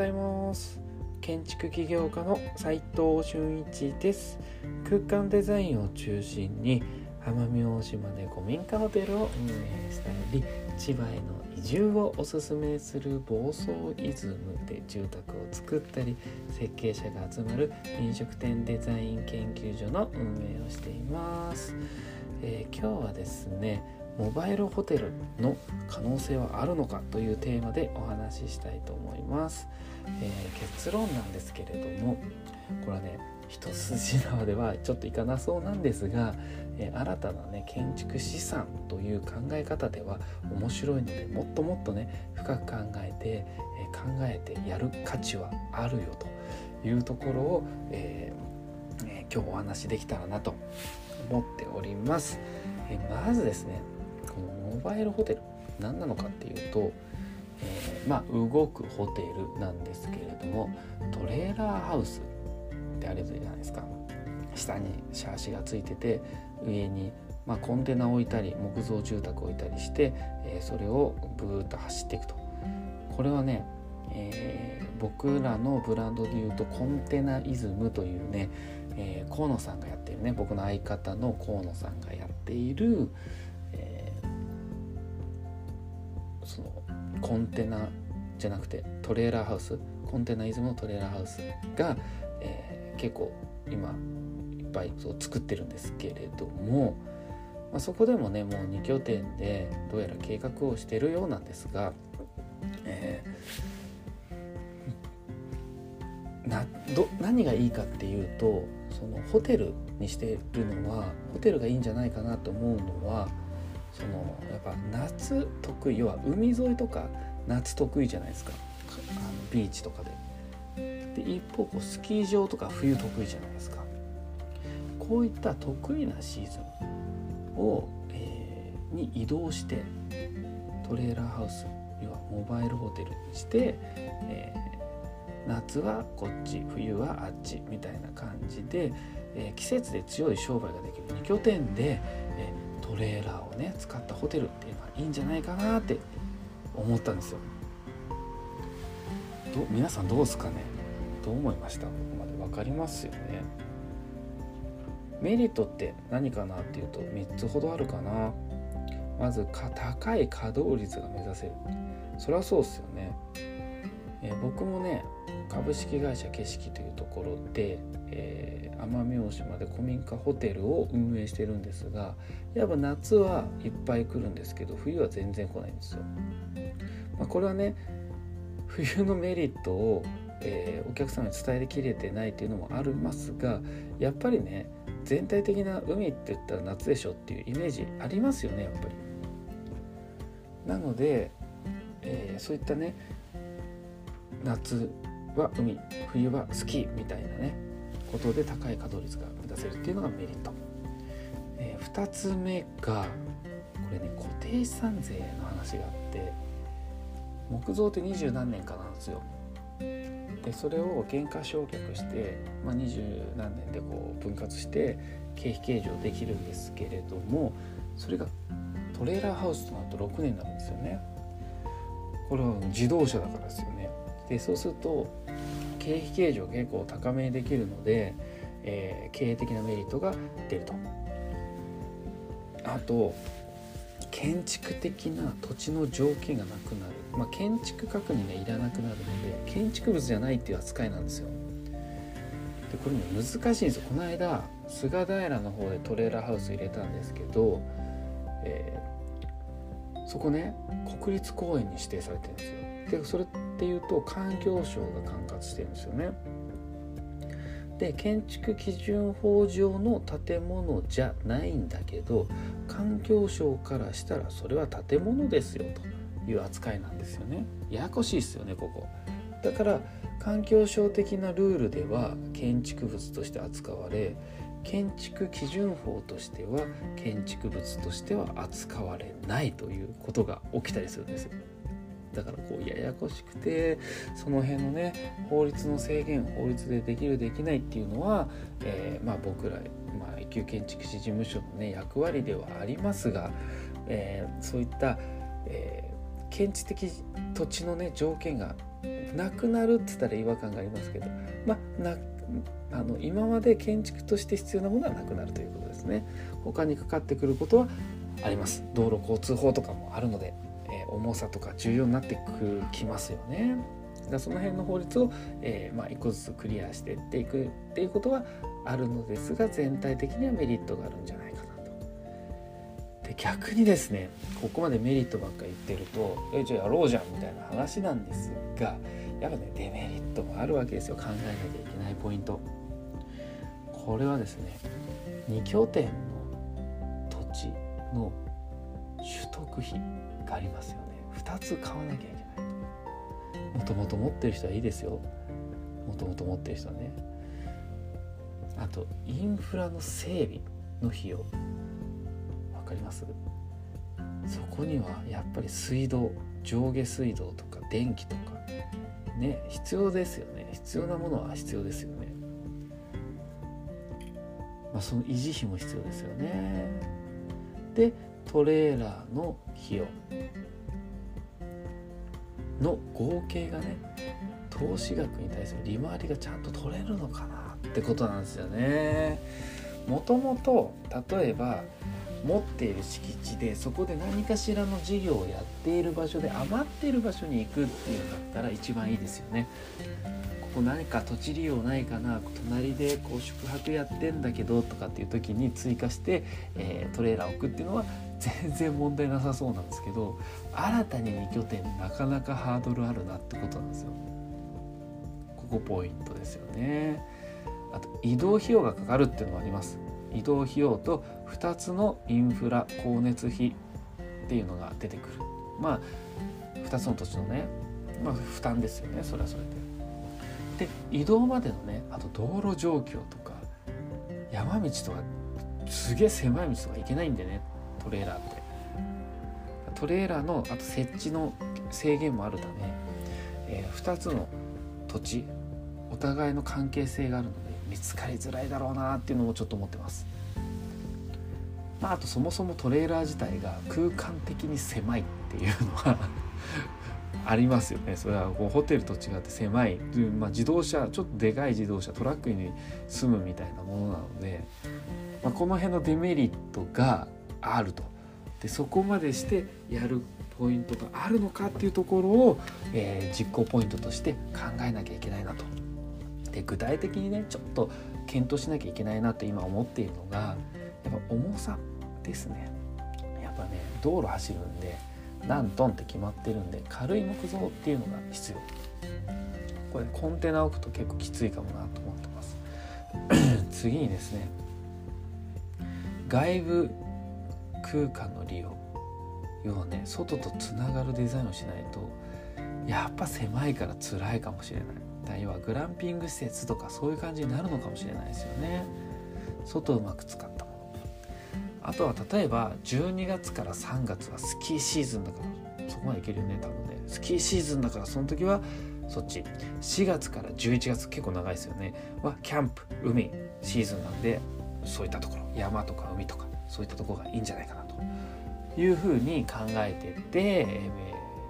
ざいます。建築起業家の斉藤俊一です。空間デザインを中心に奄美大島で古民家ホテルを運営したり千葉への移住をおすすめする房総イズムで住宅を作ったり設計者が集まる飲食店デザイン研究所の運営をしています、えー、今日はですねモバイルホテルの可能性はあるのかというテーマでお話ししたいと思います、えー、結論なんですけれどもこれはね一筋縄ではちょっといかなそうなんですが、えー、新たなね建築資産という考え方では面白いのでもっともっとね深く考えて、えー、考えてやる価値はあるよというところを、えー、今日お話しできたらなと思っております。えまずですねモバイルホテル何なのかっていうと、えー、まあ動くホテルなんですけれどもトレーラーハウスってあるじゃないですか。下にシャーシがついてて上に、まあ、コンテナを置いたり木造住宅を置いたりして、えー、それをブーッと走っていくと。これはね、えー、僕らのブランドでいうとコンテナイズムというね、え、河野さんがやってるね僕の相方の河野さんがやっている、そのコンテナじゃなくてトレーラーハウスコンテナイズムのトレーラーハウスが、えー、結構今いっぱいそう作ってるんですけれども、まあ、そこでもねもう2拠点でどうやら計画をしてるようなんですが、えー、など何がいいかっていうとそのホテルにしてるのはホテルがいいんじゃないかなと思うのはそのやっぱ夏得意要は海沿いとか夏得意じゃないですかあのビーチとかで。で一方こうスキー場とか冬得意じゃないですか。こういった得意なシーズンを、えー、に移動してトレーラーハウス要はモバイルホテルにして、えー、夏はこっち冬はあっちみたいな感じで、えー、季節で強い商売ができる2拠点で、えトレーラーをね使ったホテルっていうのはいいんじゃないかなって思ったんですよ。ど皆さんどうですかね？どう思いました？ここまで分かりますよね。メリットって何かなっていうと3つほどあるかな。まず高い稼働率が目指せる。それはそうですよね、えー、僕もね株式会社景色というところで、えー、奄美大島で古民家ホテルを運営してるんですがやっぱ夏はいっぱい来るんですけど冬は全然来ないんですよ。まあ、これはね冬のメリットを、えー、お客様に伝えきれてないっていうのもありますがやっぱりね全体的な海って言ったら夏でしょっていうイメージありますよねやっぱり。なので、えー、そういったね夏は海冬はスキーみたいなねことで高い稼働率が目指せるっていうのがメリット。えー、2つ目がこれね固定資産税の話があって木造って二十何年かなんですよ。でそれを減価償却して、まあ、二十何年でこう分割して経費計上できるんですけれどもそれがトレーラーハウスとなると6年になるんですよね。これは自動車だからですよね。でそうすると経費計上結構高めにできるので、えー、経営的なメリットが出ると。あと建築的な土地の条件がなくなる、まあ、建築確認がいらなくなるので建築物じゃないっていう扱いなんですよ。でこれね難しいんですよ。この間菅平の方でトレーラーハウス入れたんですけど、えー、そこね国立公園に指定されてるんですよ。でそれっていうと環境省が管轄してるんですよね。で建築基準法上の建物じゃないんだけど環境省からしたらそれは建物ですよという扱いなんですよね。ややこしいですよねここ。だから環境省的なルールでは建築物として扱われ建築基準法としては建築物としては扱われないということが起きたりするんですよ。だからこうややこしくてその辺のね法律の制限法律でできるできないっていうのは、えー、まあ、僕ら、まあ、一級建築士事務所のね役割ではありますが、えー、そういった、えー、建築的土地のね条件がなくなるって言ったら違和感がありますけどまあなあの今まで建築として必要なものはなくなるということですね。他にかかってくることはあります。道路交通法とかもあるので、重さとか重要になってきますよねだその辺の法律を、えー、まあ、一個ずつクリアしていっていくっていうことはあるのですが全体的にはメリットがあるんじゃないかなと。で逆にですねここまでメリットばっか言ってると「えじゃあやろうじゃん」みたいな話なんですがやっぱねデメリットもあるわけですよ考えなきゃいけないポイント。これはですね2拠点の土地の取得費がありますよね。2つ買わなきゃいけない。もともと持ってる人はいいですよ。もともと持ってる人はね。あとインフラの整備の費用分かります？そこにはやっぱり水道上下水道とか電気とかね必要ですよね。必要なものは必要ですよね。まあその維持費も必要ですよね。でトレーラーの費用の合計がね投資額に対する利回りがちゃんと取れるのかなってことなんですよね。もともと例えば持っている敷地でそこで何かしらの事業をやっている場所で余っている場所に行くっていうんだったら一番いいですよね。ここ何か土地利用ないかな隣でこう宿泊やってんだけどとかっていう時に追加して、えー、トレーラーを置くっていうのは全然問題なさそうなんですけど新たに2拠点なかなかハードルあるなってことなんですよ。ここポイントですよね。あと移動費用がかかるっていうのもあります。移動費用と2つのインフラ光熱費っていうのが出てくる。まあ2つの土地のね、まあ、負担ですよねそれはそれで。移動までのねあと道路状況とか山道とかすげえ狭い道とか行けないんでねトレーラーってトレーラーのあと設置の制限もあるため、えー、2つの土地お互いの関係性があるので見つかりづらいだろうなっていうのもちょっと思ってます。まあ、あとそもそもトレーラー自体が空間的に狭いっていうのはありますよねそれはこうホテルと違って狭い、まあ、自動車ちょっとでかい自動車トラックに住むみたいなものなので、まあ、この辺のデメリットがあるとでそこまでしてやるポイントがあるのかっていうところを、えー、実行ポイントとして考えなきゃいけないなと。で具体的にねちょっと検討しなきゃいけないなと今思っているのがやっぱ重さですね。やっぱね道路走るんで何トンって決まってるんで軽い木造っていうのが必要。これコンテナ置くと結構きついかもなと思ってます。次にですね。外部空間の利用。要はね外とつながるデザインをしないとやっぱ狭いから辛いかもしれない。だ要はグランピング施設とかそういう感じになるのかもしれないですよね。外をうまく使ったものあとは例えば12月から3月はスキーシーズンだからそこまでいけるよね多分ね。スキーシーズンだからその時はそっち。4月から11月結構長いですよね。はキャンプ海シーズンなんでそういったところ。山とか海とかそういったところがいいんじゃないかなと。いうふうに考えてて、え、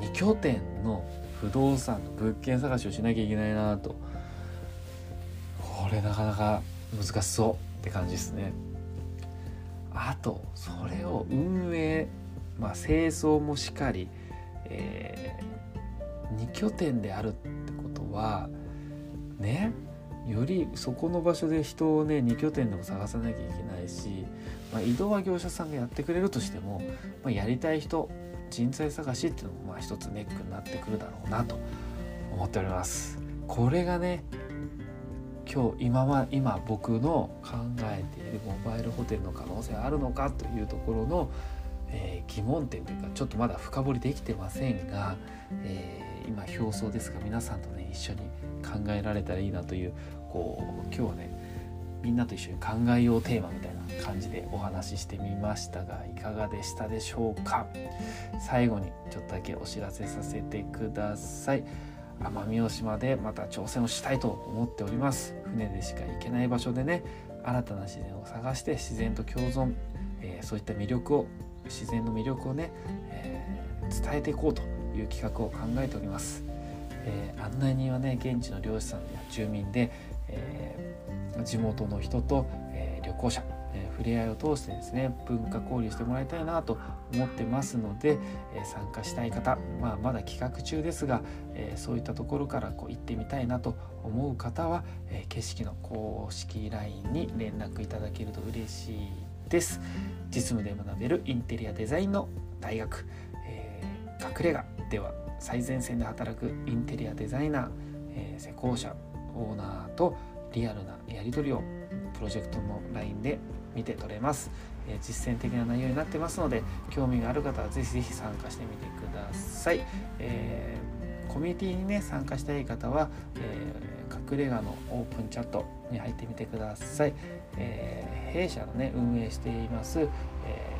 2拠点の不動産の物件探しをしなきゃいけないなと。これなかなか難しそうって感じですね。あとそれを運営、まあ、清掃もしかり、えー、2拠点であるってことはねよりそこの場所で人をね2拠点でも探さなきゃいけないし、まあ、移動は業者さんがやってくれるとしても、まあ、やりたい人人材探しっていうのもまあ一つネックになってくるだろうなと思っております。これがね今日今は今僕の考えているモバイルホテルの可能性あるのかというところの、えー、疑問点というかちょっとまだ深掘りできてませんが、えー、今表層ですが皆さんとね一緒に考えられたらいいなというこう今日はねみんなと一緒に考えようテーマみたいな感じでお話ししてみましたがいかがでしたでしょうか？最後にちょっとだけお知らせさせてください。奄美大島でまた挑戦をしたいと思っております。船でしか行けない場所でね新たな自然を探して自然と共存、えー、そういった魅力を自然の魅力をね、えー、伝えていこうという企画を考えております。えー、案内人はね現地の漁師さんや住民で、えー、地元の人と、え、旅行者。え触れ合いを通してですね文化交流してもらいたいなと思ってますので、え参加したい方、まあ、まだ企画中ですが、えそういったところからこう行ってみたいなと思う方は、え景色の公式 LINE に連絡いただけると嬉しいです。実務で学べるインテリアデザインの大学、えー、隠れ家では最前線で働くインテリアデザイナー、えー、施工者オーナーとリアルなやり取りをプロジェクトの LINE で見て取れます、えー、実践的な内容になってますので興味がある方は是非是非参加してみてください、えー、コミュニティにね参加したい方は、えー、隠れ家のオープンチャットに入ってみてください、え弊社のね運営しています、え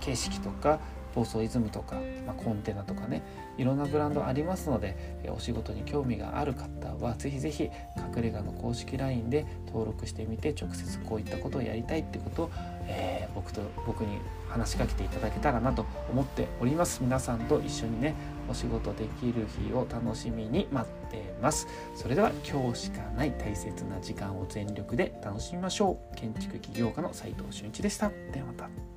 景色とか放送イズムとか、まあ、コンテナとかねいろんなブランドありますので、えお仕事に興味がある方は是非是非隠れ家の公式 LINE で登録してみて直接こういったことをやりたいってことを、えー、僕と僕に話しかけていただけたらなと思っております。皆さんと一緒にねお仕事できる日を楽しみに待ってます。それでは今日しかない大切な時間を全力で楽しみましょう。建築起業家の斉藤俊一でした。ではまた。